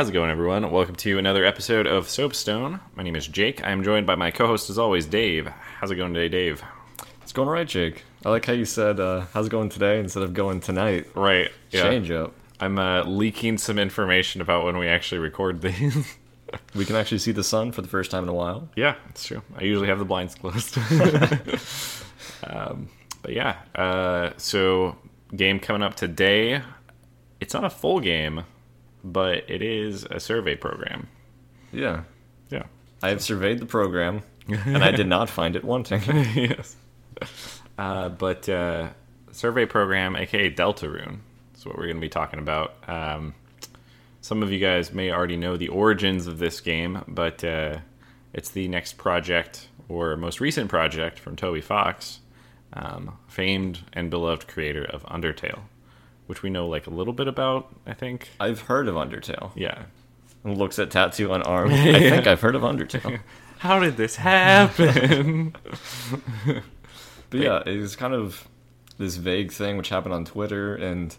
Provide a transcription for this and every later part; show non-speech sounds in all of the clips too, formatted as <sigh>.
How's it going, everyone? Welcome to another episode of Soapstone. My name is Jake. I'm joined by my co-host, as always, Dave. How's it going today, Dave? It's going all right, Jake. I like how you said, uh, how's it going today instead of going tonight. Right. Yeah. Change up. I'm uh, leaking some information about when we actually record these. <laughs> We can actually see the sun for the first time in a while. yeah, it's true. I usually have the blinds closed. <laughs> um, but yeah, uh, so game coming up today. It's not a full game, but it is a survey program. Yeah. Yeah. I have surveyed the program, <laughs> and I did not find it wanting. <laughs> yes. Uh, but uh, survey program, aka Deltarune, is what we're going to be talking about. Um, some of you guys may already know the origins of this game, but uh, it's the next project or most recent project from Toby Fox, um, famed and beloved creator of Undertale, which we know like a little bit about. I think. I've heard of Undertale. Yeah. And looks at tattoo on arm. <laughs> I think I've heard of Undertale. <laughs> How did this happen? <laughs> But yeah, it was kind of this vague thing which happened on Twitter, and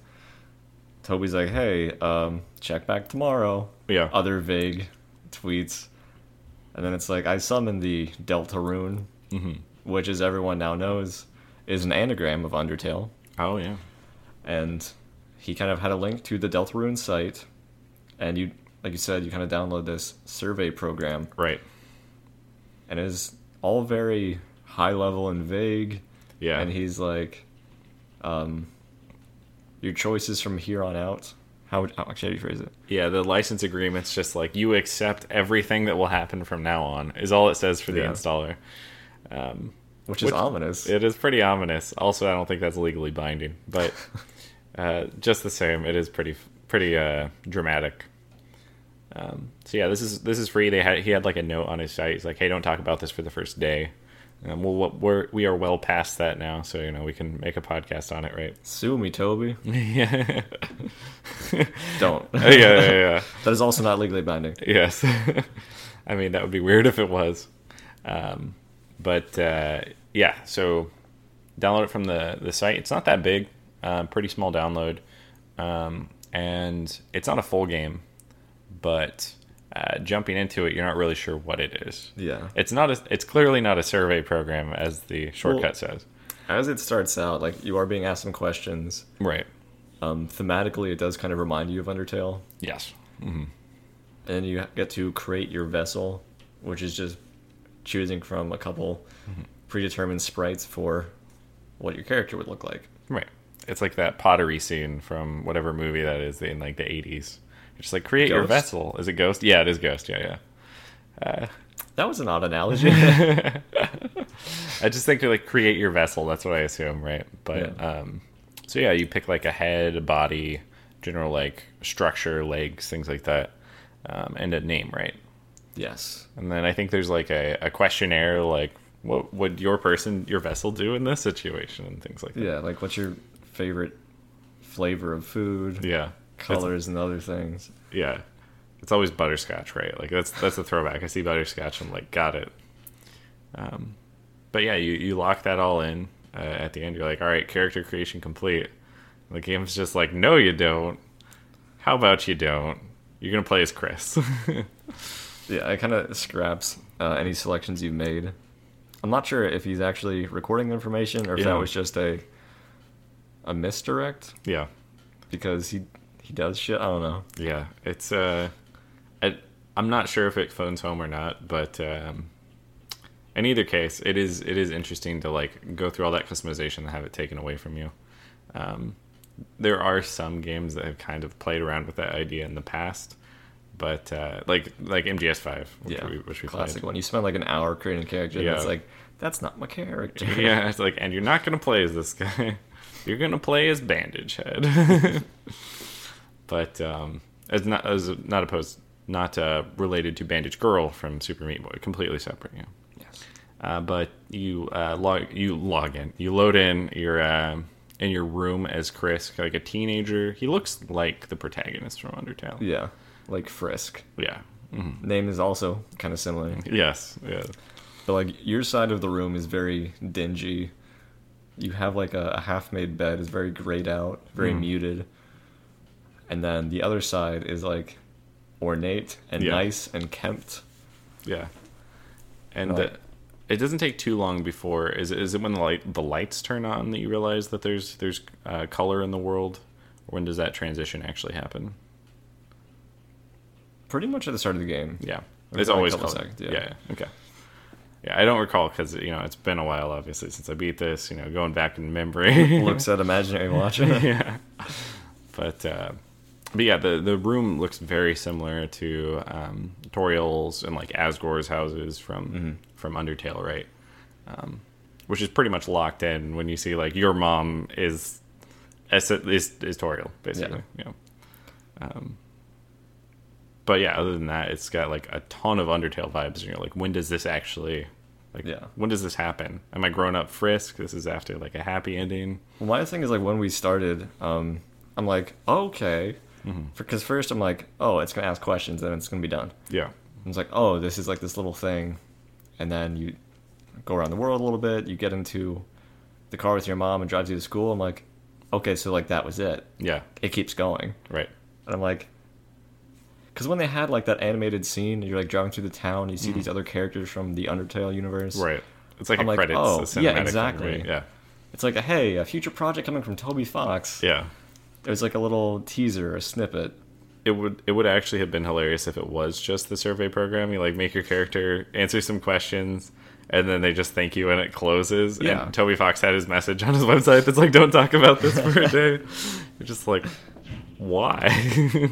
Toby's like, hey, um, check back tomorrow. yeah. Other vague tweets. And then it's like, I summoned the Deltarune, hmm which, as everyone now knows, is an anagram of Undertale. Oh yeah. and he kind of had a link to the Deltarune site, and you, like you said, you kind of download this survey program, Right. and it is all very high level and vague. Yeah. And he's like, um, your choices from here on out. How would how actually how do you phrase it? Yeah, the license agreement's just like you accept everything that will happen from now on is all it says for the Yeah. installer. Um, Which is Which- ominous. it is pretty ominous. Also, I don't think that's legally binding, but <laughs> uh, just the same, it is pretty pretty uh, dramatic. Um, so yeah, this is this is free. They had he had like a note on his site. He's like, "Hey, don't talk about this for the first day." Um, well, we're we are well past that now, so you know we can make a podcast on it, right? Sue me, Toby. <laughs> yeah, Don't. <laughs> yeah, yeah, yeah. <laughs> that is also not legally binding. Yes. I mean, that would be weird if it was. Um, but uh, yeah, so download it from the, the site. It's not that big, uh, pretty small download. Um, and it's not a full game, but uh, jumping into it, you're not really sure what it is. Yeah. It's not a, it's clearly not a survey program as the shortcut Well- says. As it starts out, like you are being asked some questions. Right. Um, thematically, it does kind of remind you of Undertale. Yes. hmm and you get to create your vessel, which is just choosing from a couple predetermined sprites for what your character would look like. Right. It's like that pottery scene from whatever movie that is in like the 80s. It's just like create your vessel. Is it Ghost? Yeah, it is Ghost. Yeah, yeah. That was an odd analogy. <laughs> I just think to like create your vessel. That's what I assume, right? But Yeah. um, so yeah, you pick like a head, a body, general like structure, legs, things like that, um, and a name, right? yes. And then I think there's like a, a questionnaire, like what would your person, your vessel, do in this situation, and things like that. Yeah, like what's your favorite flavor of food, Yeah. colors, and other things. Yeah. It's always butterscotch, right? Like that's that's a throwback. I see butterscotch, I'm like, got it. Um, but yeah, you you lock that all in uh, at the end. You're like, all right, character creation complete. And the game's just like, no, you don't. How about you don't? You're gonna play as Kris. <laughs> Yeah, it kind of scraps uh, any selections you've made. I'm not sure if he's actually recording the information or if Yeah. that was just a a misdirect yeah, because he he does shit. I don't know. yeah. It's uh, I, I'm not sure if it phones home or not, but um, in either case, it is it is interesting to like go through all that customization and have it taken away from you. Um, there are some games that have kind of played around with that idea in the past, but uh, like like MGS5, which yeah, we, which we classic played. one. You spend like an hour creating a character, and it's like that's not my character. <laughs> yeah, it's like, and you're not gonna play as this guy. <laughs> You're gonna play as Bandage Head. <laughs> but um, as not as not opposed, not uh, related to Bandage Girl from Super Meat Boy, completely separate. Yeah. Yes. Uh, but you uh, log you log in, you load in your um in your room as Kris, like a teenager. He looks like the protagonist from Undertale. Yeah, like Frisk. Yeah. Mhm. Name is also kind of similar, Yes. Yeah. but like your side of the room is very dingy. You have like a, a half-made bed, is very grayed out, very Mm. muted, and then the other side is like ornate and Yeah. nice and kempt. Yeah, and Right. uh, it doesn't take too long before is it, is it when the light the lights turn on that you realize that there's there's uh, color in the world? When does that transition actually happen? Pretty much at the start of the game. Yeah, it's always color. seconds, yeah. yeah, okay. Yeah, I don't recall because you know it's been a while, obviously, since I beat this. You know, going back in memory. <laughs> Looks <laughs> at imaginary watching. yeah. <laughs> But uh, but yeah, the the room looks very similar to um, Toriel's and like Asgore's houses from Mm-hmm. from Undertale, right? Um, which is pretty much locked in when you see like your mom is is is, is Toriel basically. Yeah. Um, but yeah, other than that, it's got like a ton of Undertale vibes, and you're like, when does this actually? Like, Yeah. when does this happen? Am I grown up Frisk? This is after like a happy ending. Well, my thing is like when we started, um, I'm like, okay, Mm-hmm. because first I'm like, oh, it's gonna ask questions and it's gonna be done. Yeah. And it's like, oh, this is like this little thing, and then you go around the world a little bit. You get into the car with your mom and drives you to school. I'm like, okay, so like that was it. Yeah. It keeps going, Right. and I'm like, because when they had like that animated scene, you're like driving through the town, you see mm-hmm. these other characters from the Undertale universe. Right. It's like I'm a like, credits, oh, a yeah, thing, exactly. right? Yeah. It's like, a, hey, a future project coming from Toby Fox. Yeah. It was like a little teaser, a snippet. It would it would actually have been hilarious if it was just the survey program. You like make your character answer some questions and then they just thank you and it closes. Yeah. And Toby Fox had his message on his website that's like, Don't talk about this for a day. <laughs> You're just like, why? <laughs>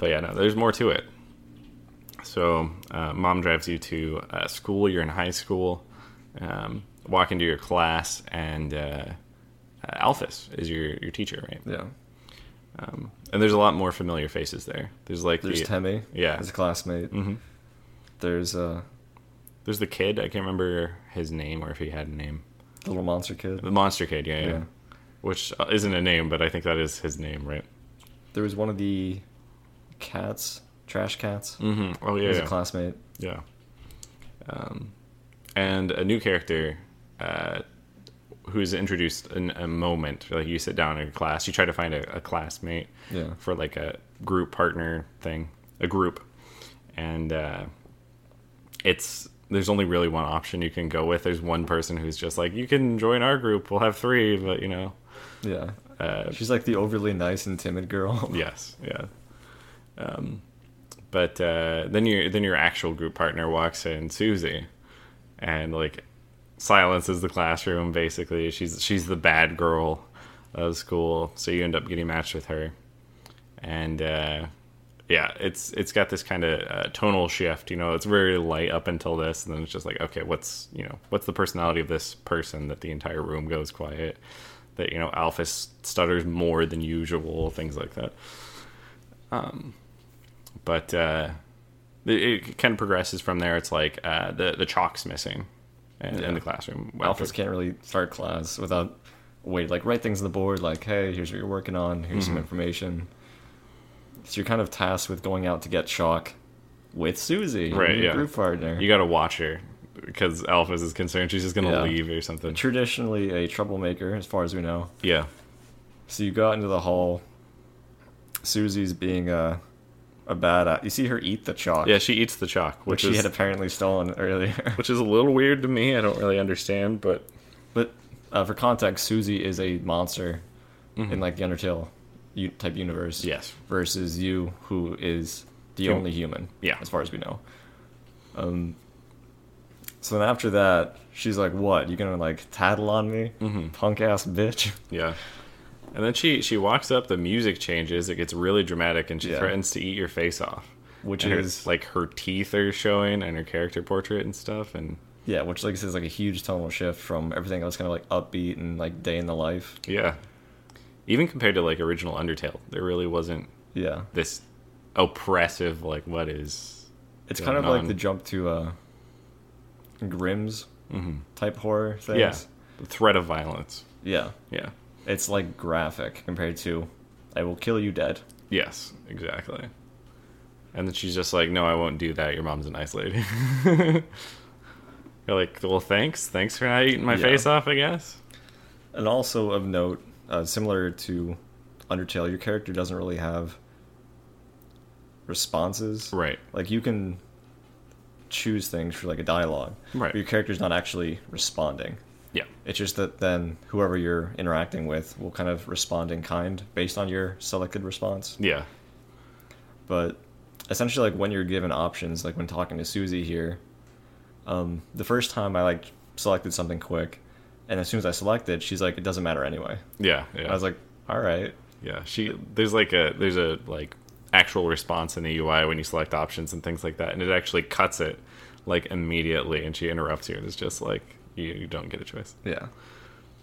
but yeah, no, there's more to it. So, uh, mom drives you to uh, school. You're in high school. Um, walk into your class, and uh, uh, Alphys is your your teacher, right? Yeah. Um, and there's a lot more familiar faces there. There's like There's the, Temmie. Yeah. As a classmate. Mhm. There's uh, there's the kid. I can't remember his name or if he had a name. the little monster kid. The monster kid, yeah, yeah. Yeah. Which uh, isn't a name, but I think that is his name, right? There was one of the cats, trash cats. Mm-hmm. Oh yeah, was yeah. a classmate. Yeah. Um, and a new character uh, who's introduced in a moment. Like you sit down in class, you try to find a, a classmate Yeah. for like a group partner thing, a group, and uh, it's there's only really one option you can go with. There's one person who's just like, you can join our group. We'll have three, but you know, Yeah. uh, She's like the overly nice and timid girl. <laughs> Yes, yeah. Um, but uh, then your then your actual group partner walks in, Susie, and like silences the classroom. Basically, she's she's the bad girl of school, so you end up getting matched with her, and uh, yeah, it's it's got this kind of uh, tonal shift. You know, it's very light up until this, and then it's just like, okay, what's you know what's the personality of this person that the entire room goes quiet. That you know, Alphys stutters more than usual, things like that but uh, it, it kind of progresses from there. It's like uh, the the chalk's missing in, Yeah. in the classroom. Alphys can't really start class without wait like write things on the board like hey here's what you're working on here's Mm-hmm. some information. So you're kind of tasked with going out to get chalk with Susie, Right, new yeah. group partner. You got to watch her because Alphys is concerned she's just gonna Yeah. leave or something. Traditionally a troublemaker, as far as we know. Yeah, So you go out into the hall. Susie's being a a bad. You see her eat the chalk, yeah. She eats the chalk, which which, she had apparently stolen earlier. <laughs> which is a little weird to me. I don't really understand, but but uh, for context, Susie is a monster Mm-hmm. in like the Undertale u- type universe. yes, versus you, who is the Hum- only human. Yeah. as far as we know. Um. So then after that, she's like, "What? You gonna like tattle on me, Mm-hmm. punk ass bitch?" yeah. And then she she walks up. The music changes. It gets really dramatic, and she Yeah. threatens to eat your face off. Which And her- is like her teeth are showing, and her character portrait and stuff, and yeah, which like is like a huge tonal shift from everything else, kind of like upbeat and like day in the life. Yeah. Even compared to like original Undertale, there really wasn't Yeah, this oppressive like what is it's kind of like the jump to uh, Grimm's Mhm. type horror things. yeah the threat of violence. yeah, Yeah. It's like graphic compared to "I will kill you dead." Yes, exactly. And then she's just like, "No, I won't do that. Your mom's a nice lady." <laughs> You're like, "Well, thanks. Thanks for not eating my Yeah. face off, I guess." And also of note, uh, similar to Undertale, your character doesn't really have responses. Right. Like you can choose things for like a dialogue. Right. But your character's not actually responding. Yeah. It's just that then whoever you're interacting with will kind of respond in kind based on your selected response. Yeah. But essentially, like when you're given options, like when talking to Susie here, um, the first time I like selected something quick, and as soon as I selected, she's like, "It doesn't matter anyway." Yeah. Yeah. I was like, "All right." Yeah, she there's like a there's a like actual response in the UI when you select options and things like that, and it actually cuts it like immediately, and she interrupts you, and it's just like you, you don't get a choice. Yeah.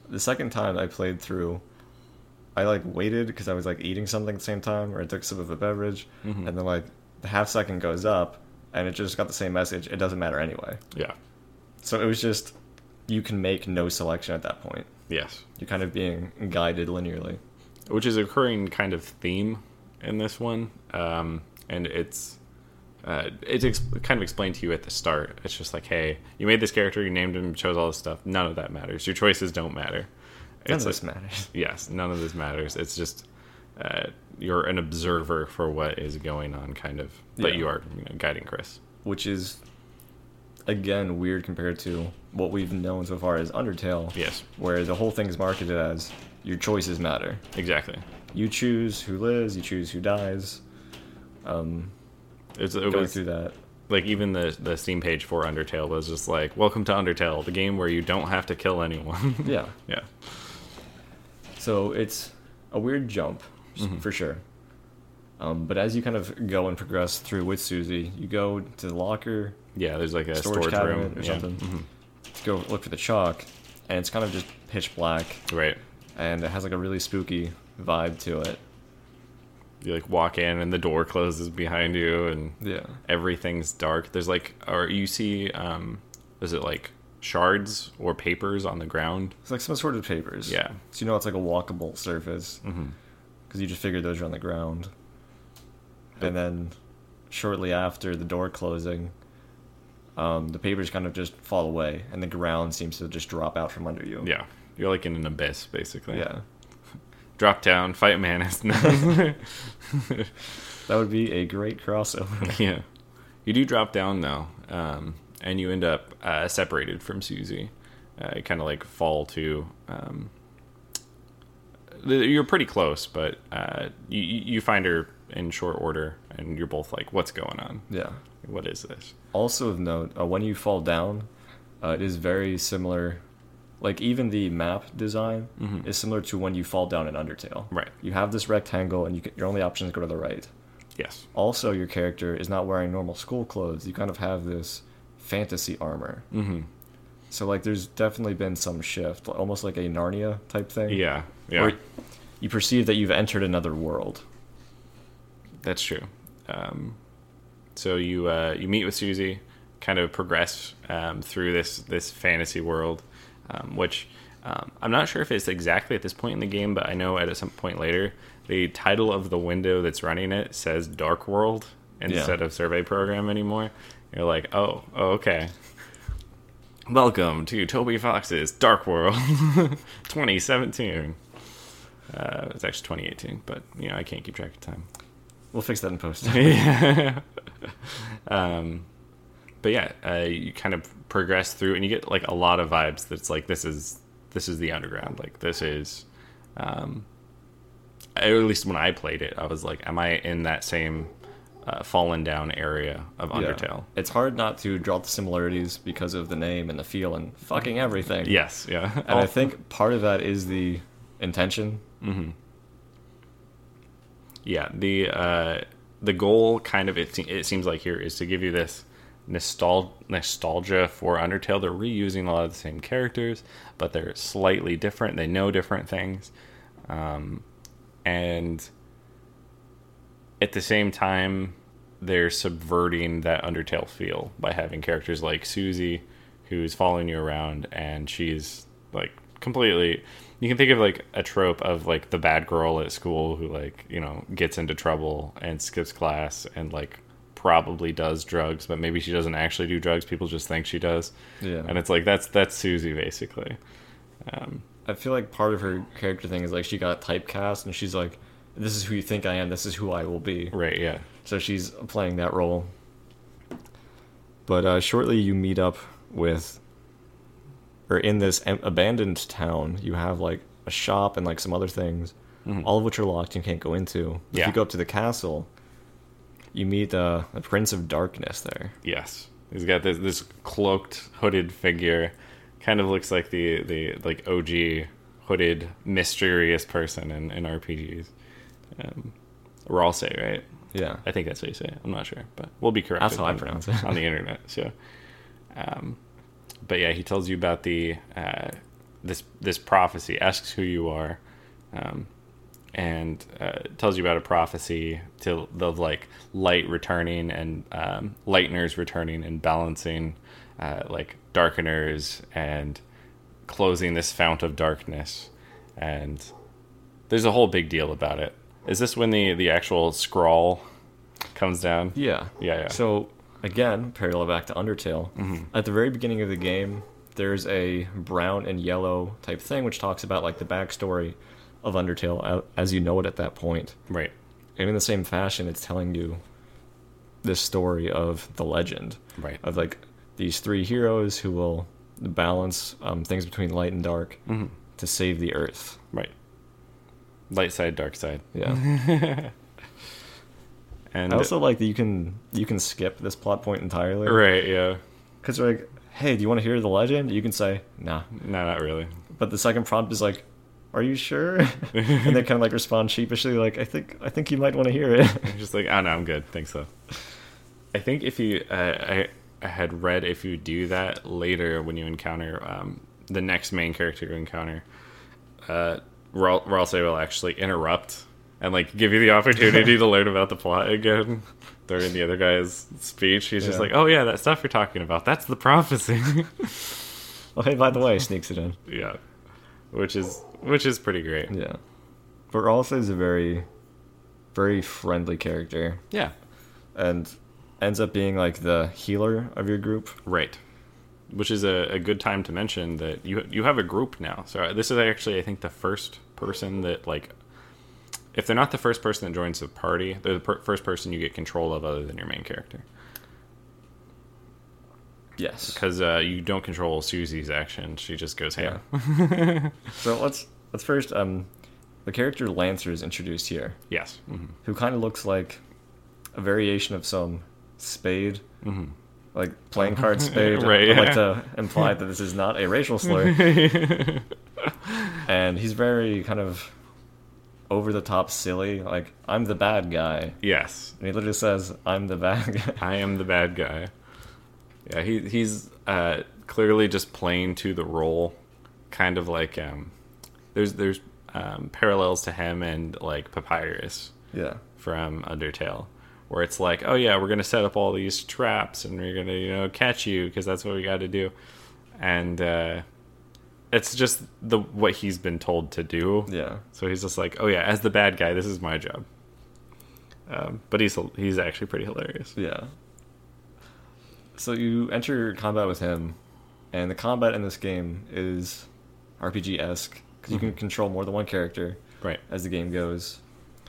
The second time I played through, I like waited because I was like eating something at the same time, or I took some of a beverage, Mhm. and then like the half second goes up, and it just got the same message. It doesn't matter anyway. Yeah. So it was just you can make no selection at that point. Yes. You're kind of being guided linearly. Which is a recurring kind of theme in this one, um, and it's. Uh, it's ex- kind of explained to you at the start. It's just like, hey, you made this character, you named him, chose all this stuff. None of that matters. Your choices don't matter. None It's of this like- matters. <laughs> yes, none of this matters. It's just uh, you're an observer for what is going on, kind of. But Yeah. you are you know, guiding Kris. Which is again weird compared to what we've known so far as Undertale. Yes, Where the whole thing is marketed as your choices matter. exactly. You choose who lives, you choose who dies. Um, It's, it going was through that. like even the the Steam page for Undertale was just like, "Welcome to Undertale, the game where you don't have to kill anyone." <laughs> Yeah. yeah, So it's a weird jump Mhm. for sure. Um, but as you kind of go and progress through with Susie, you go to the locker yeah. There's like a Storage storage, room or yeah. something. mhm, to go look for the chalk, and it's kind of just pitch black, Right. and it has like a really spooky vibe to it. You like walk in and the door closes behind you, and Yeah. everything's dark. There's like, or you see, um, is it like shards or papers on the ground? It's like some sort of papers. Yeah. So you know it's like a walkable surface hmm because you just figured those are on the ground. And then shortly after the door closing, um, the papers kind of just fall away, and the ground seems to just drop out from under you. Yeah. You're like in an abyss, basically. Yeah. Drop down, fight Manus. That would be a great crossover. <laughs> yeah. You do drop down though, um, and you end up uh, separated from Susie. Uh, you kind of like fall to. Um, you're pretty close, but uh, you you find her in short order, and you're both like, "What's going on? yeah. What is this?" Also of note, uh, when you fall down, uh, it is very similar. Like even the map design Mhm. is similar to when you fall down in Undertale. Right. You have this rectangle, and you can, your only option is go to the right. Yes. Also, your character is not wearing normal school clothes. You kind of have this fantasy armor. hmm So like, there's definitely been some shift, almost like a Narnia type thing. Yeah. Yeah. Where you perceive that you've entered another world. That's true. Um, so you uh, you meet with Susie, kind of progress um, through this this fantasy world, um, which um, I'm not sure if it's exactly at this point in the game, but I know at some point later the title of the window that's running it says Dark World instead of Survey Program anymore. You're like, oh, oh okay. Welcome to Toby Fox's Dark World <laughs> 2017. Uh, it's actually 2018, but you know I can't keep track of time. We'll fix that in post. <laughs> yeah. <laughs> um, but yeah, uh, you kind of progress through, and you get like a lot of vibes. That's like this is this is the underground. Like this is, um, at least when I played it, I was like, am I in that same uh, fallen down area of Yeah. Undertale? It's hard not to draw the similarities because of the name and the feel and fucking everything. Yes, yeah, And I think part of that is the intention. hmm Yeah, the uh, the goal kind of it, it seems like here is to give you this nostal- nostalgia for Undertale. They're reusing a lot of the same characters, but they're slightly different. They know different things, um, and at the same time, they're subverting that Undertale feel by having characters like Susie, who's following you around, and she's like completely. You can think of like a trope of like the bad girl at school who like you know gets into trouble and skips class and like probably does drugs, but maybe she doesn't actually do drugs. People just think she does, Yeah. and it's like that's that's Susie basically. Um, I feel like part of her character thing is like she got typecast and she's like, this is who you think I am. This is who I will be. Right. Yeah. So she's playing that role. But uh, shortly you meet up with, or in this em- abandoned town, you have like a shop and like some other things, all of which are locked and you can't go into. If Mm-hmm. Yeah. you go up to the castle, you meet uh, the Prince of Darkness there. Yes. He's got this this cloaked, hooded figure. Kind of looks like the the like OG hooded, mysterious person in, in RPGs. Um, right? Yeah. I think that's what you say. I'm not sure, but we'll be correct. That's how I pronounce it. on the internet. So, um, but yeah, he tells you about the uh, this this prophecy. Asks who you are, um, and uh, tells you about a prophecy to the like light returning and um, lighteners returning and balancing, uh, like darkeners and closing this fount of darkness, and there's a whole big deal about it. Is this when the the actual scrawl comes down? Yeah. Yeah, yeah. So again, parallel back to Undertale. Mm-hmm. At the very beginning of the game, there's a brown and yellow type thing which talks about like the backstory of Undertale as you know it at that point. Right. And in the same fashion, it's telling you this story of the legend Right. of like these three heroes who will balance um, things between light and dark Mm-hmm. to save the Earth. Right. Light side, dark side. Yeah. <laughs> And I also like that you can you can skip this plot point entirely. right, yeah. Because like, hey, do you want to hear the legend? You can say, nah. No, not really. But the second prompt is like, are you sure? <laughs> and they kind of like respond sheepishly, like, I think I think you might want to hear it. I'm <laughs> just like, oh no, I'm good. Thanks though. I think if you, uh, I, I had read if you do that later when you encounter um, the next main character you encounter, uh, Ral- Ralsei will actually interrupt and like give you the opportunity <laughs> to learn about the plot again during the other guy's speech. He's just like, oh yeah, that stuff you're talking about, that's the prophecy. oh, hey, by the way, sneaks it in. yeah, which is which is pretty great. Yeah. But Ralsei is a very, very friendly character Yeah, and ends up being like the healer of your group. Right. Which is a, a good time to mention that you you have a group now. So uh, this is actually I think the first person that like if they're not the first person that joins the party, they're the per- first person you get control of other than your main character. Yes. Because uh, you don't control Susie's action; she just goes ham. <laughs> So let's let's first um, the character Lancer is introduced here, yes. hmm who kind of looks like a variation of some spade. mm-hmm. Like playing card <laughs> spade. Right, I'd like to imply that this is not a racial slur. <laughs> and he's very kind of over the top silly. Like, I'm the bad guy. Yes. And he literally says, I'm the bad guy. I am the bad guy. Yeah, he he's uh, clearly just playing to the role, kind of like um, there's there's um, parallels to him and like Papyrus yeah. from Undertale, where it's like, oh yeah, we're gonna set up all these traps and we're gonna you know catch you because that's what we got to do, and uh, it's just the what he's been told to do. Yeah. So he's just like, oh yeah, as the bad guy, this is my job. Um, but he's he's actually pretty hilarious. Yeah. So you enter combat with him, and the combat in this game is RPG esque because you can control more than one character Right. as the game goes.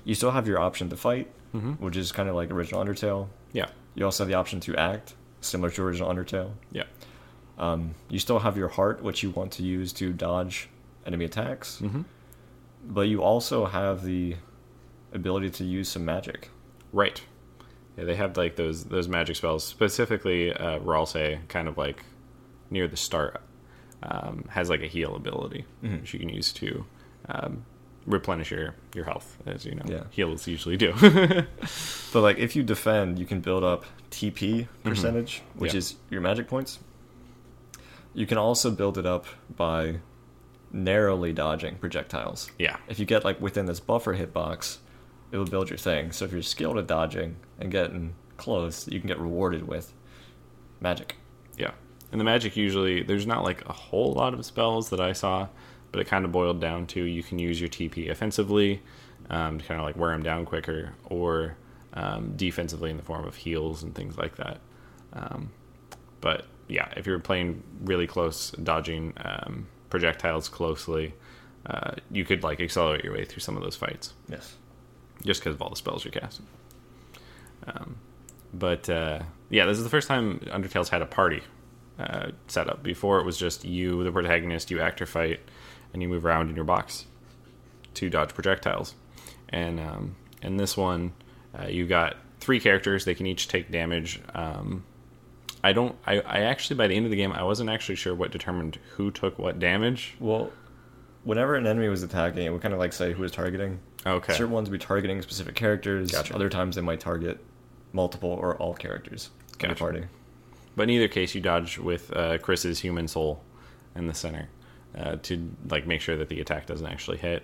You still have your option to fight, Mhm. which is kind of like original Undertale. Yeah. You also have the option to act, similar to original Undertale. Yeah. Um, you still have your heart, which you want to use to dodge enemy attacks, Mm-hmm. but you also have the ability to use some magic. Right. Yeah, they have like those those magic spells. Specifically, uh, Ralsei, kind of like near the start, um, has like a heal ability, Mhm. which you can use to um, replenish your your health, as you know, Yeah. heals usually do. <laughs> But like if you defend, you can build up TP percentage, which Mm-hmm. Yeah. is your magic points. You can also build it up by narrowly dodging projectiles. yeah. If you get like within this buffer hitbox, it will build your thing. So if you're skilled at dodging and getting close, you can get rewarded with magic. Yeah. And the magic usually there's not like a whole lot of spells that I saw, but it kind of boiled down to you can use your TP offensively um, to kind of like wear them down quicker, or um, defensively in the form of heals and things like that. Um, but yeah, if you're playing really close, dodging um, projectiles closely, uh, you could like accelerate your way through some of those fights. Yes. Just because of all the spells you're casting. Um, but uh, yeah, this is the first time Undertale's had a party uh, set up. Before it was just you, the protagonist, you act or fight, and you move around in your box to dodge projectiles. And um, in this one, uh, you got three characters. They can each take damage. Um, I don't. I, I actually by the end of the game, I wasn't actually sure what determined who took what damage. Well, whenever an enemy was attacking, it would kind of like say who was targeting. Okay. Certain ones would be targeting specific characters. Gotcha. Other times they might target multiple or all characters in the Gotcha. party. But in either case, you dodge with uh, Kris's human soul in the center uh, to like make sure that the attack doesn't actually hit.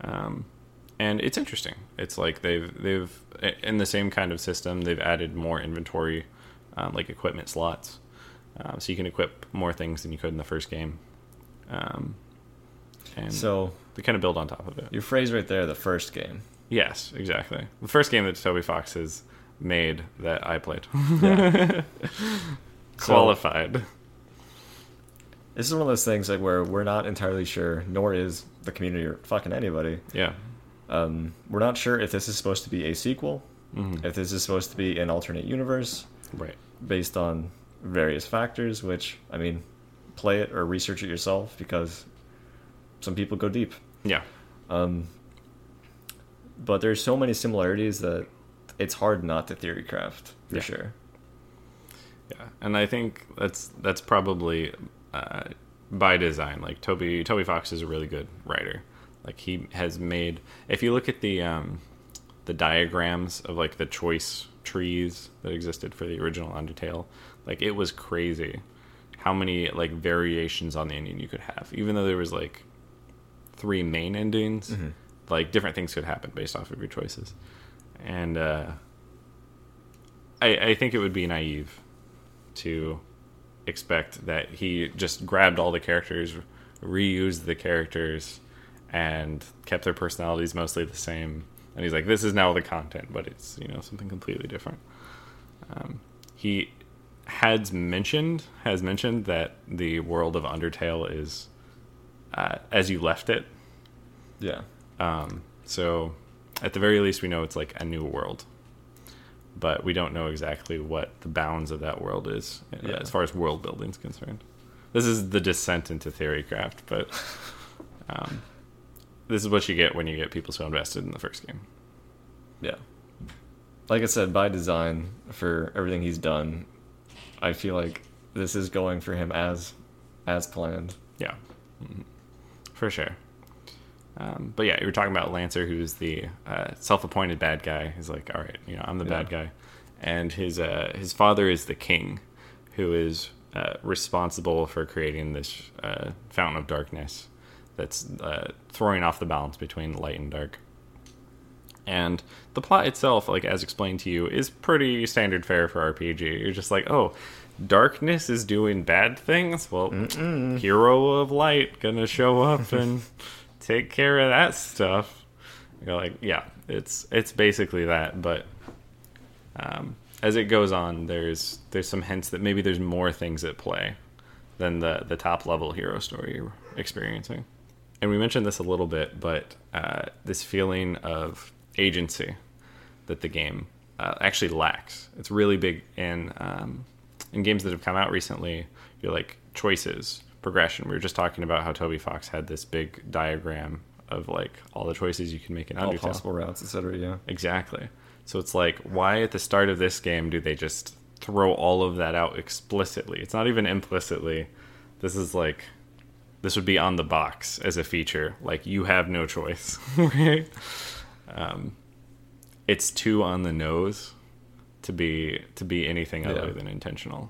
Um, and it's interesting. It's like they've they've in the same kind of system. They've added more inventory, um, like equipment slots, uh, so you can equip more things than you could in the first game. Um, and So they kind of build on top of it. your phrase right there, the first game. Yes, exactly. The first game that Toby Fox has made that I played <laughs> <laughs> Yeah. qualified. This is one of those things like where we're not entirely sure, nor is the community or fucking anybody. yeah. Um, we're not sure if this is supposed to be a sequel, Mhm. if this is supposed to be an alternate universe Right. based on various factors. Which I mean, play it or research it yourself because some people go deep. Yeah. Um, but there's so many similarities that it's hard not to theory craft for Yeah. sure. Yeah, and I think that's that's probably uh, by design. Like Toby Toby Fox is a really good writer. Like he has made. If you look at the um, the diagrams of like the choice trees that existed for the original Undertale, like it was crazy how many like variations on the ending you could have. Even though there was like three main endings, Mhm. like different things could happen based off of your choices, and uh, I I think it would be naive to expect that he just grabbed all the characters, reused the characters, and kept their personalities mostly the same. And he's like, "This is now the content, but it's you know something completely different." Um, he has mentioned has mentioned that the world of Undertale is uh, as you left it. Yeah. Um, so, at the very least, we know it's like a new world, but we don't know exactly what the bounds of that world is uh, Yeah. as far as world building is concerned. This is the descent into theorycraft, but <laughs> um, this is what you get when you get people so invested in the first game. Yeah. Like I said, by design, for everything he's done, I feel like this is going for him as as planned. Yeah, Mhm. For sure. Um, but yeah, you were talking about Lancer, who's the uh, self-appointed bad guy. He's like, all right, you know, I'm the bad guy, and his uh, his father is the king, who is uh, responsible for creating this uh, fountain of darkness that's uh, throwing off the balance between light and dark. And the plot itself, like as explained to you, is pretty standard fare for RPG. You're just like, oh, darkness is doing bad things. Well, hero of light gonna show up <laughs> and take care of that stuff. You're like, yeah, it's it's basically that. But um, as it goes on, there's there's some hints that maybe there's more things at play than the the top level hero story you're experiencing. And we mentioned this a little bit, but uh, this feeling of agency that the game uh, actually lacks. It's really big in um, in games that have come out recently. You're like choices, progression. We were just talking about how Toby Fox had this big diagram of like all the choices you can make in All Undertale. possible routes, etc. Yeah. Exactly. So it's like, why at the start of this game do they just throw all of that out explicitly? It's not even implicitly. This is like, this would be on the box as a feature. Like, you have no choice, <laughs> right? Um, it's too on the nose to be to be anything other Yeah. than intentional.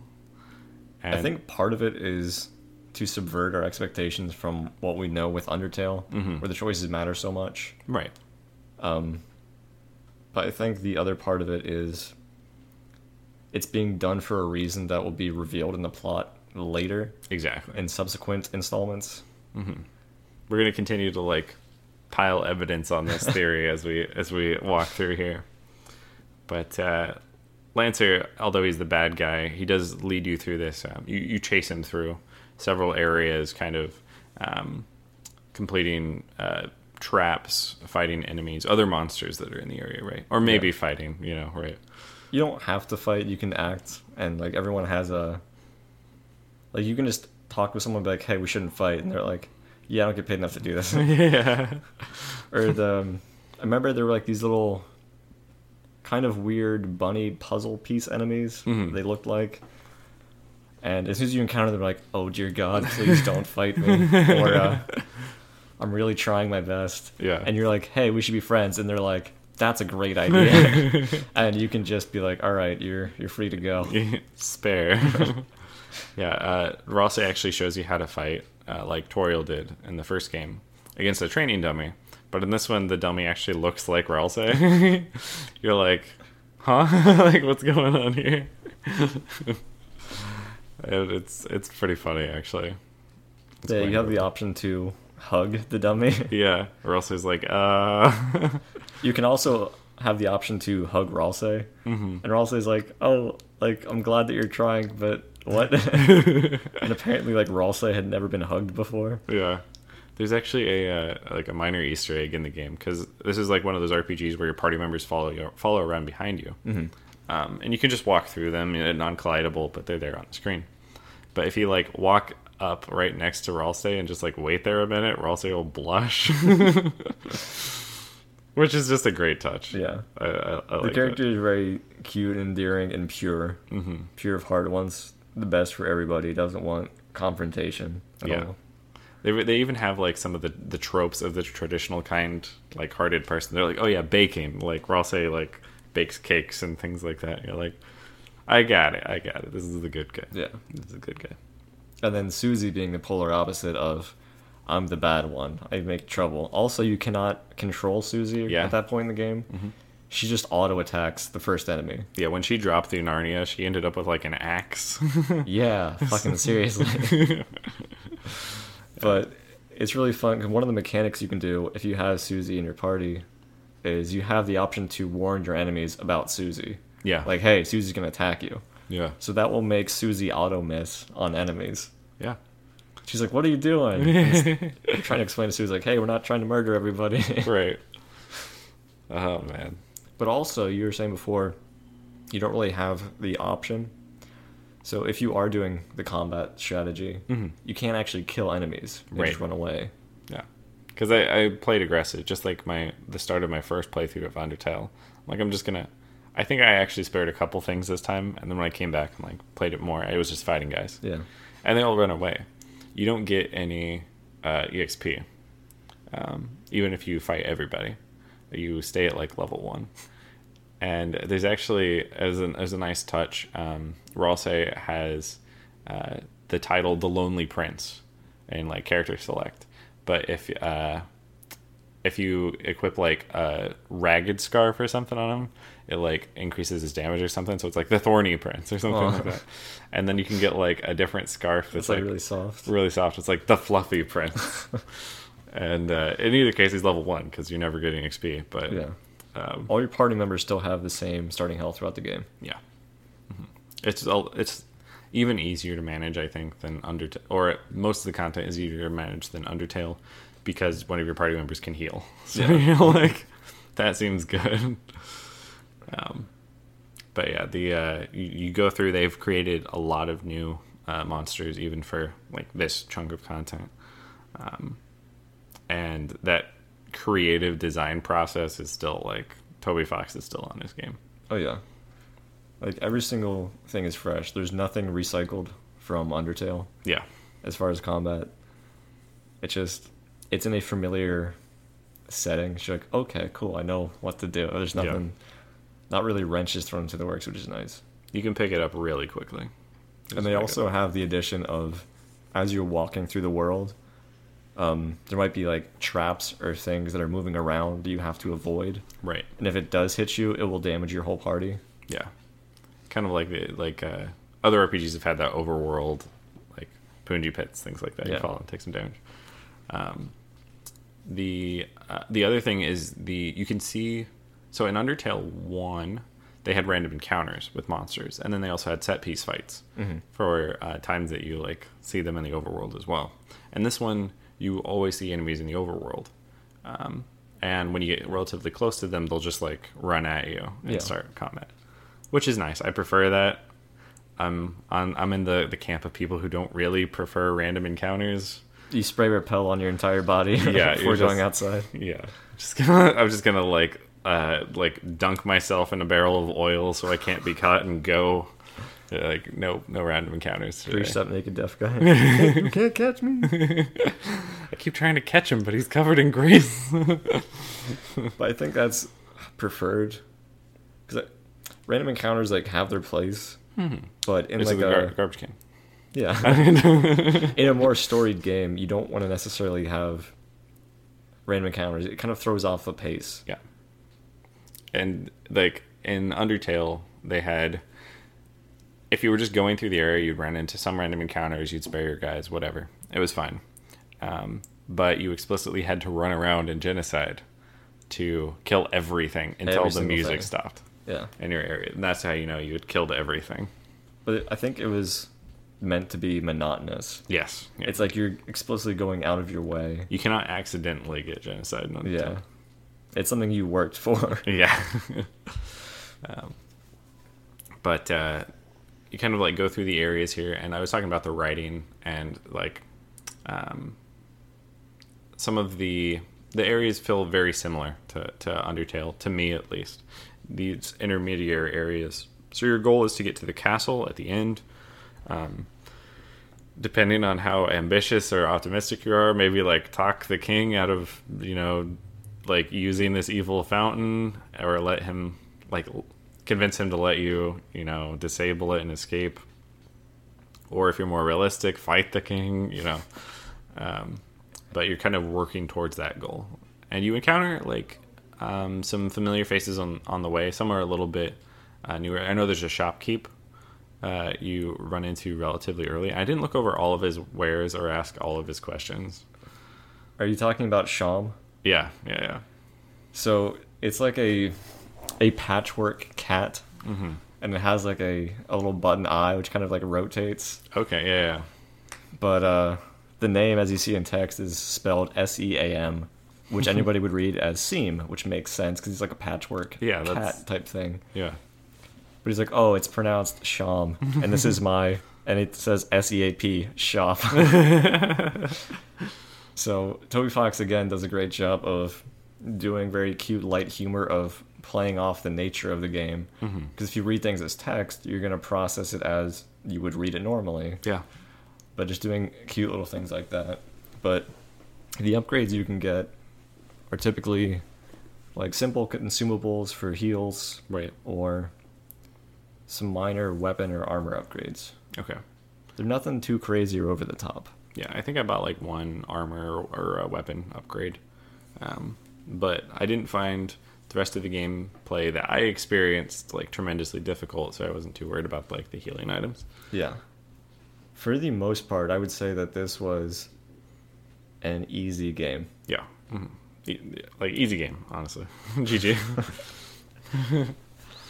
I think part of it is to subvert our expectations from what we know with Undertale, Mhm. where the choices matter so much. right. Um, but I think the other part of it is it's being done for a reason that will be revealed in the plot later Exactly. in subsequent installments. we're going to continue to like pile evidence on this <laughs> theory as we as we walk through here. But uh, Lancer, although he's the bad guy, he does lead you through this. Um, you you chase him through several areas, kind of um, completing uh, traps, fighting enemies, other monsters that are in the area, right? Or maybe fighting, you know, right? You don't have to fight. You can act, and like everyone has a. Like you can just talk with someone, and be like, "Hey, we shouldn't fight," and they're like, "Yeah, I don't get paid enough to do this." <laughs> yeah. <laughs> or the, um, I remember there were like these little, kind of weird bunny puzzle piece enemies. Mhm. They looked like. And as soon as you encounter them, like, "Oh dear God, please don't fight me," <laughs> or uh, "I'm really trying my best." Yeah. And you're like, "Hey, we should be friends," and they're like, "That's a great idea." <laughs> and you can just be like, "All right, you're you're free to go." <laughs> Spare. yeah, uh, Ralsei actually shows you how to fight, uh, like Toriel did in the first game, against a training dummy. But in this one, the dummy actually looks like Ralsei. <laughs> You're like, huh? <laughs> like, what's going on here? <laughs> And it's it's pretty funny, actually. It's Yeah, you have the option to hug the dummy. Yeah, Ralsei's like, uh. You can also have the option to hug Ralsei, Mhm. and Ralsei's like, "Oh, like I'm glad that you're trying, but what?" and apparently, like Ralsei had never been hugged before. Yeah. There's actually a uh, like a minor Easter egg in the game because this is like one of those RPGs where your party members follow you, follow around behind you, Mhm. um, and you can just walk through them, you know, non-collidable, but they're there on the screen. But if you like walk up right next to Ralsei and just like wait there a minute, Ralsei will blush, <laughs> which is just a great touch. Yeah, I, I, I the like character is very cute, endearing, and pure. That. hmm Pure of heart, wants the best for everybody. Doesn't want confrontation. At Yeah. all. They, they even have like some of the, the tropes of the traditional kind like hearted person. They're like, oh yeah, baking. Like Ralsei like bakes cakes and things like that. You're like, I got it, I got it. This is the good guy. Yeah. This is a good guy. And then Susie being the polar opposite of I'm the bad one. I make trouble. Also, you cannot control Susie Yeah. at that point in the game. Mm-hmm. She just auto attacks the first enemy. Yeah, when she dropped the Narnia, she ended up with like an axe. <laughs> Yeah, fucking <laughs> seriously. <laughs> but it's really fun. one of the mechanics you can do if you have Susie in your party is you have the option to warn your enemies about Susie. yeah, Like, hey, Susie's gonna attack you. yeah, So that will make Susie auto miss on enemies. yeah. She's like, "What are you doing?" <laughs> Trying to explain to Susie like, "Hey, we're not trying to murder everybody." <laughs> right. Oh man. but also, you were saying before, you don't really have the option. So if you are doing the combat strategy, Mhm. you can't actually kill enemies. They Right. just run away. Yeah, because I, I played aggressive, just like my the start of my first playthrough of Undertale. Like I'm just gonna. I think I actually spared a couple things this time, and then when I came back and like played it more, I was just fighting guys, Yeah. and they all run away. You don't get any uh, exp, um, even if you fight everybody. You stay at like level one, and there's actually as an as a nice touch, um, Ralsei has uh, the title "The Lonely Prince" in like character select. But if uh, if you equip like a ragged scarf or something on him, it like increases his damage or something. So it's like the thorny prince or something Oh. like that. And then you can get like a different scarf that's like like really soft. really soft. It's like the fluffy prince. <laughs> and uh, in either case, he's level one because you're never getting XP. But Yeah. um, All your party members still have the same starting health throughout the game. yeah. It's it's even easier to manage, I think, than Undertale. Or most of the content is easier to manage than Undertale because one of your party members can heal. <laughs> So Yeah. you're <laughs> like, that seems good. Um, but yeah, the uh, you, you go through. They've created a lot of new uh, monsters, even for like this chunk of content, um, and that creative design process is still like Toby Fox is still on this game. Oh yeah. Like every single thing is fresh. There's nothing recycled from Undertale Yeah, as far as combat. It's just it's in a familiar setting. She's like, okay, cool, I know what to do. There's Yeah. nothing not really wrenches thrown into the works, which is nice. you can pick it up really quickly. It's and they also have the addition of as you're walking through the world, um, there might be like traps or things that are moving around that you have to avoid. right. And if it does hit you, it will damage your whole party. Yeah, kind of like the like uh, other RPGs have had that overworld, like Punji pits, things like that. You Yeah. fall and take some damage. Um, the uh, the other thing is the you can see so in Undertale one they had random encounters with monsters, and then they also had set piece fights Mhm. for uh, times that you like see them in the overworld as well. And this one you always see enemies in the overworld. Um, and when you get relatively close to them, they'll just like run at you and Yeah. start combat, which is nice. I prefer that. I'm I'm, I'm in the, the camp of people who don't really prefer random encounters. You spray repel on your entire body <laughs> Yeah, before you're going just- outside. Yeah, just gonna <laughs> I'm just gonna like uh like dunk myself in a barrel of oil so I can't be caught and go. Yeah, Like no no random encounters. Three today. step naked deaf guy. <laughs> you can't catch me. I keep trying to catch him, but he's covered in grease. But I think that's preferred because random encounters like have their place, but in This like a gar- garbage can. yeah, <laughs> <laughs> in a more storied game, you don't want to necessarily have random encounters. It kind of throws off the pace. Yeah. And like in Undertale, they had if you were just going through the area, you'd run into some random encounters, you'd spare your guys, whatever. It was fine. Um, but you explicitly had to run around in genocide to kill everything until Every the music thing. stopped Yeah, in your area. And that's how you know you had killed everything. but I think it was meant to be monotonous. Yes. Yeah. It's like you're explicitly going out of your way. you cannot accidentally get genocide. Yeah, it's something you worked for. <laughs> Yeah. <laughs> um, but uh, you kind of like go through the areas here, and I was talking about the writing and like um, some of the the areas feel very similar to, to Undertale, to me at least. These intermediary areas. So your goal is to get to the castle at the end. Um, depending on how ambitious or optimistic you are, maybe like talk the king out of you know like using this evil fountain, or let him like convince him to let you you know disable it and escape. Or if you're more realistic, fight the king. You know, um, but you're kind of working towards that goal, and you encounter like um, some familiar faces on on the way. Some are a little bit uh, newer. I know there's a shopkeep uh, you run into relatively early. I didn't look over all of his wares or ask all of his questions. Are you talking about Sham? Yeah, yeah, yeah. So it's like a a patchwork cat, Mm-hmm. and it has like a, a little button eye which kind of like rotates. Okay, yeah, yeah. But uh, the name, as you see in text, is spelled S E A M, which mm-hmm. anybody would read as Seam, which makes sense because he's like a patchwork Yeah, cat type thing. Yeah. But he's like, oh, it's pronounced Sham, and this is my, and it says S E A P shop. <laughs> so Toby Fox again does a great job of doing very cute light humor of playing off the nature of the game. Mm-hmm. Because if you read things as text, you're gonna process it as you would read it normally. Yeah. But just doing cute little things like that. But the upgrades you can get are typically like simple consumables for heals Right. or some minor weapon or armor upgrades. Okay. They're nothing too crazy or over the top. Yeah, I think I bought like one armor or a weapon upgrade. Um, but I didn't find the rest of the gameplay that I experienced like tremendously difficult, so I wasn't too worried about like the healing items. Yeah. For the most part, I would say that this was an easy game. Yeah. Mhm. E- Like easy game, honestly. <laughs> GG. <laughs>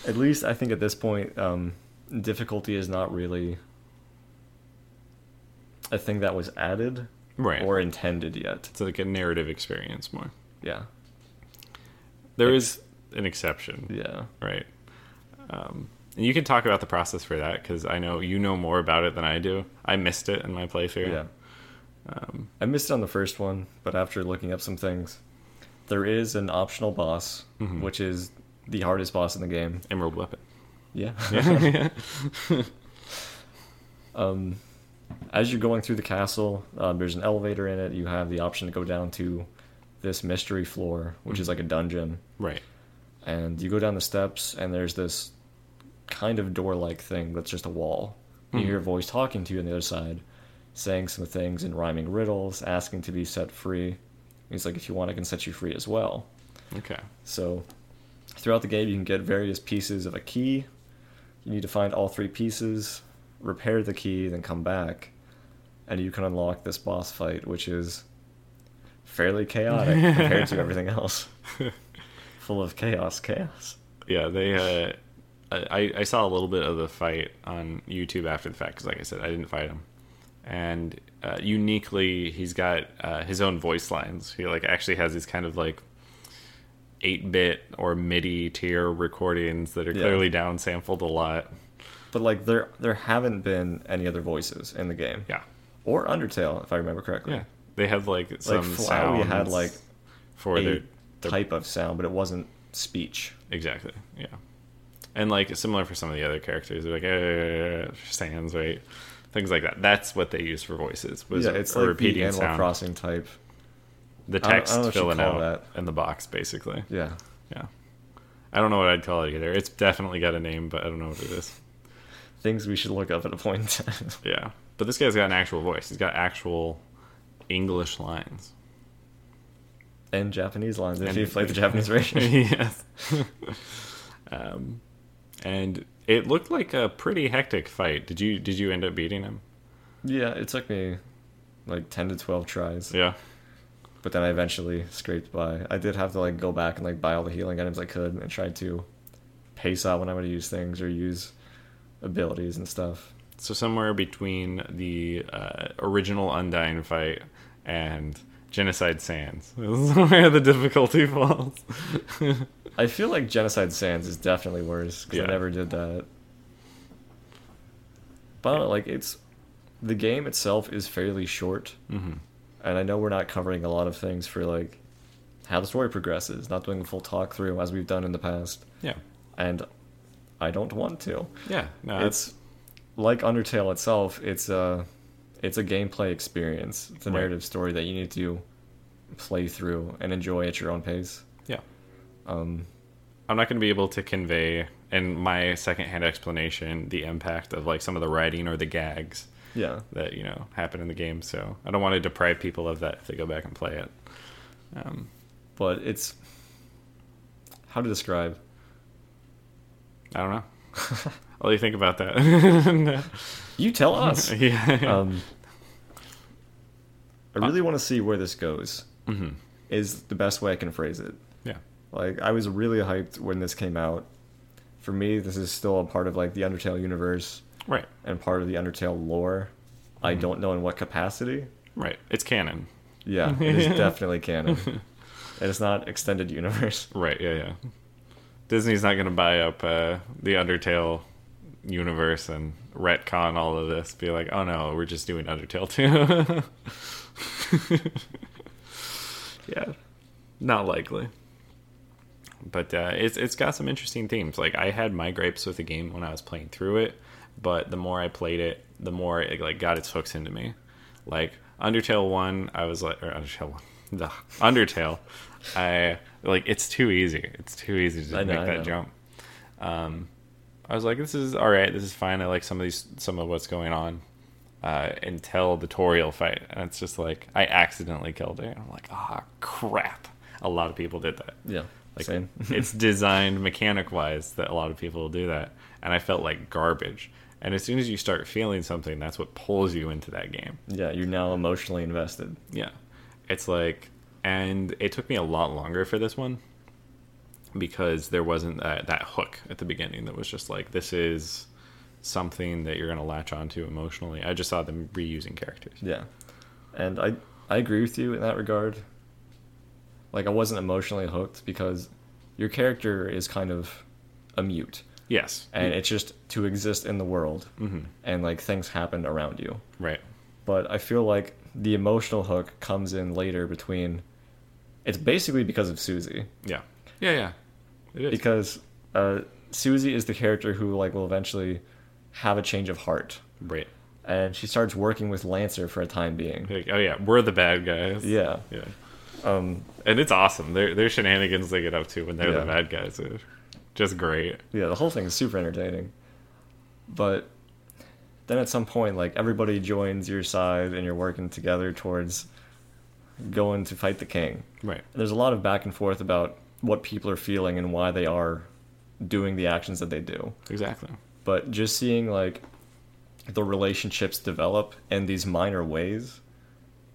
At least I think at this point, um, difficulty is not really a thing that was added right. or intended yet. it's like a narrative experience more. Yeah. There is an exception, Yeah. right? Um, you can talk about the process for that because I know you know more about it than I do. I missed it in my playthrough. Yeah. Um, I missed it on the first one, but after looking up some things, there is an optional boss, Mhm. which is the hardest boss in the game. Emerald weapon. Yeah. <laughs> Yeah. <laughs> um, as you're going through the castle, um, there's an elevator in it. You have the option to go down to this mystery floor, which is like a dungeon. right. And you go down the steps, and there's this kind of door like thing that's just a wall. You Mhm. hear a voice talking to you on the other side, saying some things in rhyming riddles, asking to be set free. He's like, if you want, I can set you free as well. Okay. So, throughout the game, you can get various pieces of a key. You need to find all three pieces, repair the key, then come back, and you can unlock this boss fight, which is fairly chaotic <laughs> compared to everything else. <laughs> Full of chaos, chaos. Yeah, they. Uh, I I saw a little bit of the fight on YouTube after the fact because, like I said, I didn't fight him, and uh, uniquely, he's got uh, his own voice lines. He like actually has these kind of like eight bit or MIDI tier recordings that are Yeah. clearly downsampled a lot. But like there there haven't been any other voices in the game. Yeah, Or Undertale, if I remember correctly. yeah. They had like some Like Flowey had like for a their, their type of sound, but it wasn't speech. Exactly. Yeah. And like similar for some of the other characters, they're like uh, stands right, things like that. That's what they use for voices. Was yeah, it's a like repeating the Animal sound, Crossing type. the I don't- I text don't know what you filling out that. in the box, basically. Yeah. Yeah. I don't know what I'd call it either. It's definitely got a name, but I don't know what it is. Things we should look up at a point in time. <laughs> Yeah. But this guy's got an actual voice. He's got actual English lines. and Japanese lines if And- you play the Japanese <laughs> version. yes. <laughs> um, and it looked like a pretty hectic fight. Did you did you end up beating him? yeah, it took me like 10 to 12 tries. Yeah. but then I eventually scraped by. I did have to like go back and like buy all the healing items I could and try to pace out when I would use things or use abilities and stuff. So somewhere between the uh, original Undyne fight and Genocide Sans <laughs> is where the difficulty <laughs> falls. <laughs> I feel like Genocide Sans is definitely worse because Yeah. I never did that. But I don't know, like it's the game itself is fairly short, hmm and I know we're not covering a lot of things for like how the story progresses, not doing a full talk through as we've done in the past, Yeah. and I don't want to. Yeah. No, it's like Undertale itself. It's a it's a gameplay experience. It's a Right. narrative story that you need to play through and enjoy at your own pace. Um, I'm not going to be able to convey in my secondhand explanation the impact of like some of the writing or the gags yeah, that you know happen in the game. So I don't want to deprive people of that if they go back and play it. Um, but it's how to describe. I don't know. <laughs> What do you think about that? <laughs> You tell us. <laughs> yeah. um, I really want to see where this goes. hmm Is the best way I can phrase it. Yeah. Like I was really hyped when this came out. For me, this is still a part of like the Undertale universe Right. and part of the Undertale lore. I Mm-hmm. don't know in what capacity. Right. It's canon. Yeah, it is <laughs> definitely canon. <laughs> And it's not extended universe. Right. Yeah. Yeah. Disney's not going to buy up uh, the Undertale universe and retcon all of this. Be like, oh no, we're just doing Undertale too. <laughs> yeah. Not likely. But uh, it's it's got some interesting themes. Like I had my gripes with the game when I was playing through it, but the more I played it, the more it like got its hooks into me. Like Undertale one, I was like, or Undertale one, <laughs> the Undertale, I like it's too easy. It's too easy to know, make that jump. Um, I was like, this is all right. This is fine. I like some of these, some of what's going on. Uh, until the Toriel fight, and it's just like I accidentally killed it. And I'm like, ah, crap. A lot of people did that. Yeah, Like same. <laughs> it's designed mechanic wise that a lot of people will do that, and I felt like garbage. And as soon as you start feeling something, that's what pulls you into that game. yeah, you're now emotionally invested. Yeah, it's like, and it took me a lot longer for this one because there wasn't that, that hook at the beginning that was just like this is something that you're gonna latch onto emotionally. I just saw them reusing characters. Yeah, and I I agree with you in that regard. Like I wasn't emotionally hooked because your character is kind of a mute, Yes, and it's just to exist in the world, hmm and like things happen around you. right. But I feel like the emotional hook comes in later between. It's basically because of Susie. Yeah, yeah, yeah. It is. because uh, Susie is the character who like will eventually have a change of heart, right. and she starts working with Lancer for a time being. Like, oh yeah, we're the bad guys. Yeah, yeah. Um, And it's awesome. Their their shenanigans they get up to when they're Yeah. the bad guys are just great. yeah. The whole thing is super entertaining, but then at some point, like everybody joins your side, and you're working together towards going to fight the king. Right. There's a lot of back and forth about what people are feeling and why they are doing the actions that they do. Exactly. but just seeing like the relationships develop in these minor ways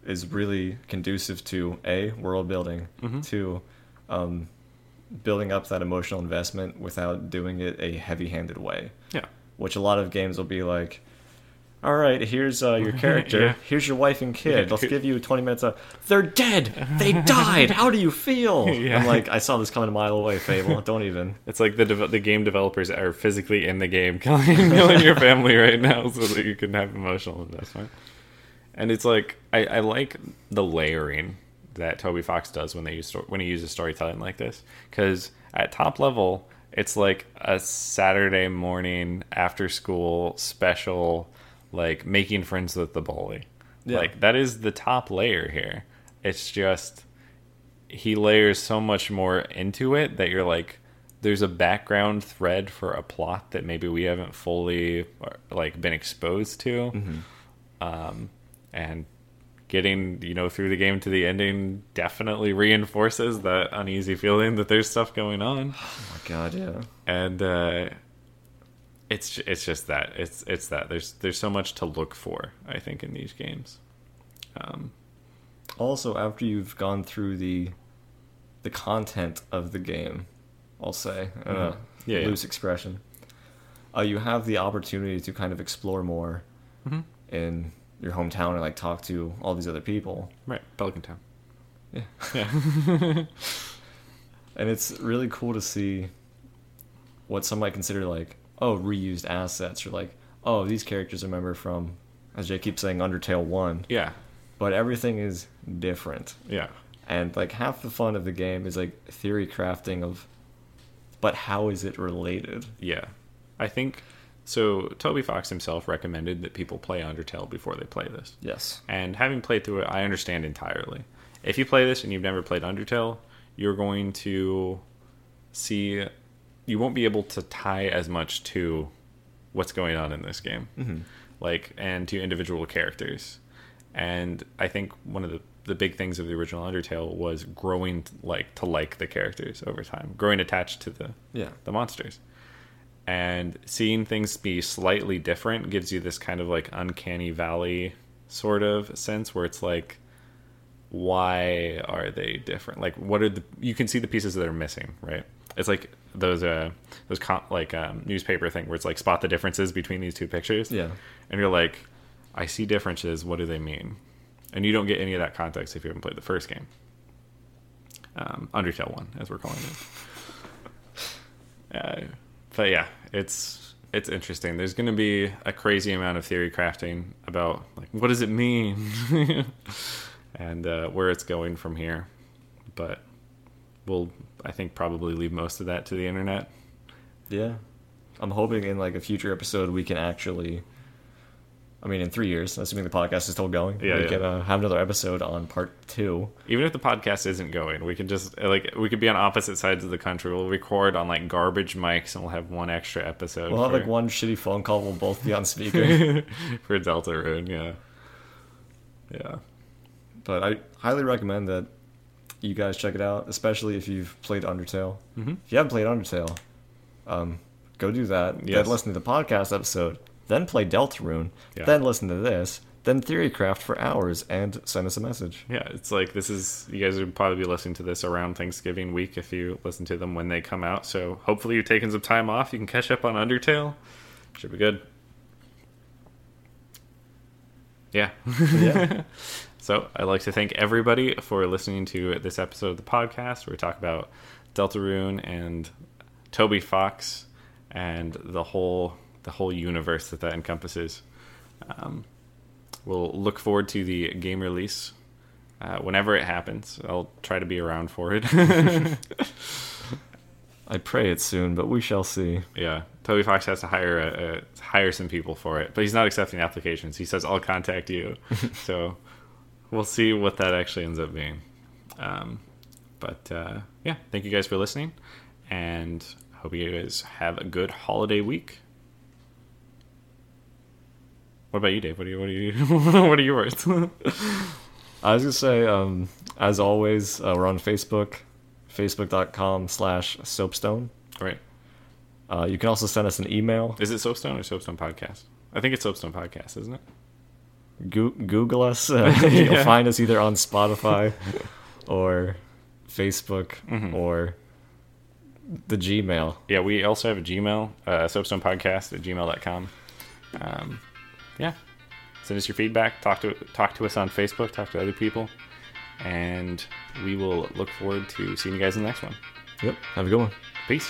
is really conducive to a world building Mhm. to um, building up that emotional investment without doing it a heavy-handed way Yeah. which a lot of games will be like all right, here's uh, your <laughs> character. Yeah. Here's your wife and kid. Let's give you 20 minutes of. They're dead. They <laughs> died. How do you feel? <laughs> Yeah. I'm like, I saw this coming a mile away. Fable. Don't even. It's like the dev- the game developers are physically in the game, killing killing your family right now, so that you can have emotional investment. And it's like I, I like the layering that Toby Fox does when they use when he uses storytelling like this, because at top level, it's like a Saturday morning after school special, like making friends with the bully. Yeah. Like that is the top layer here. It's just he layers so much more into it that you're like there's a background thread for a plot that maybe we haven't fully like been exposed to um, and getting you know through the game to the ending definitely reinforces that uneasy feeling that there's stuff going on <sighs> Oh my god, yeah. and uh, it's it's just that it's it's that there's there's so much to look for I think in these games um, Also, after you've gone through the the content of the game, I'll say, uh, Mhm. Yeah, yeah. loose expression, uh, you have the opportunity to kind of explore more Mhm. in your hometown and like talk to all these other people. right Pelican Town Yeah. yeah <laughs> And it's really cool to see what some might consider like, oh, reused assets, or like, oh, these characters remember from, as Jay keeps saying, Undertale 1. yeah But everything is different. yeah And like half the fun of the game is like theory crafting of, but how is it related? Yeah. I think so. Toby Fox himself recommended that people play Undertale before they play this. Yes. And having played through it, I understand entirely. If you play this and you've never played Undertale, you're going to see you won't be able to tie as much to what's going on in this game. Mm-hmm. Like and to individual characters. And I think one of the the big things of the original Undertale was growing like to like the characters over time, growing attached to the Yeah. the monsters. And seeing things be slightly different gives you this kind of like uncanny valley sort of sense where it's like why are they different? Like what are the you can see the pieces that are missing, right? It's like those uh those com- like um, newspaper thing where it's like spot the differences between these two pictures. Yeah. And you're like I see differences, what do they mean? And you don't get any of that context if you haven't played the first game. Um, Undertale 1 as we're calling it. <laughs> Uh, but yeah, it's it's interesting. There's going to be a crazy amount of theory crafting about like what does it mean, <laughs> and uh, where it's going from here. But we'll, I think, probably leave most of that to the internet. Yeah. I'm hoping in like a future episode we can actually. I mean, in three years, assuming the podcast is still going, Yeah, we yeah. can uh, have another episode on part two. Even if the podcast isn't going, we can just like we could be on opposite sides of the country. We'll record on like garbage mics, and we'll have one extra episode. We'll have like one shitty phone call. We'll both be on <laughs> speaker. <laughs> for Deltarune. Yeah, yeah. but I highly recommend that you guys check it out, especially if you've played Undertale. Mhm. If you haven't played Undertale, um, go do that. Yes. Then listen to the podcast episode. Then play Deltarune. Yeah. Then listen to this. Then Theorycraft for hours and send us a message. Yeah, it's like this is you guys would probably be listening to this around Thanksgiving week if you listen to them when they come out. So hopefully you're taking some time off. You can catch up on Undertale. Should be good. Yeah. Yeah. <laughs> So I'd like to thank everybody for listening to this episode of the podcast where we talk about Deltarune and Toby Fox and the whole the whole universe that that encompasses. Um, we'll look forward to the game release uh, whenever it happens. I'll try to be around for it. <laughs> I pray it's soon, but we shall see. yeah, Toby Fox has to hire a, a, hire some people for it, but he's not accepting applications. He says, "I'll contact you." <laughs> so we'll see what that actually ends up being. Um, but uh, yeah, thank you guys for listening, and hope you guys have a good holiday week. What about you, Dave? What are you? What are you? <laughs> what are yours? <laughs> I was gonna say, um, as always, uh, we're on Facebook, facebook.com slash soapstone. right? Uh, you can also send us an email. Is it Soapstone or Soapstone Podcast? I think it's Soapstone Podcast, isn't it? Go- Google us. <laughs> Uh, You'll find us either on Spotify or Facebook Mhm. or the Gmail. Yeah, we also have a Gmail, uh, soapstonepodcast at gmail.com. Um, yeah, send us your feedback. Talk to talk to us on Facebook. Talk to other people, and we will look forward to seeing you guys in the next one. Yep. Have a good one. Peace.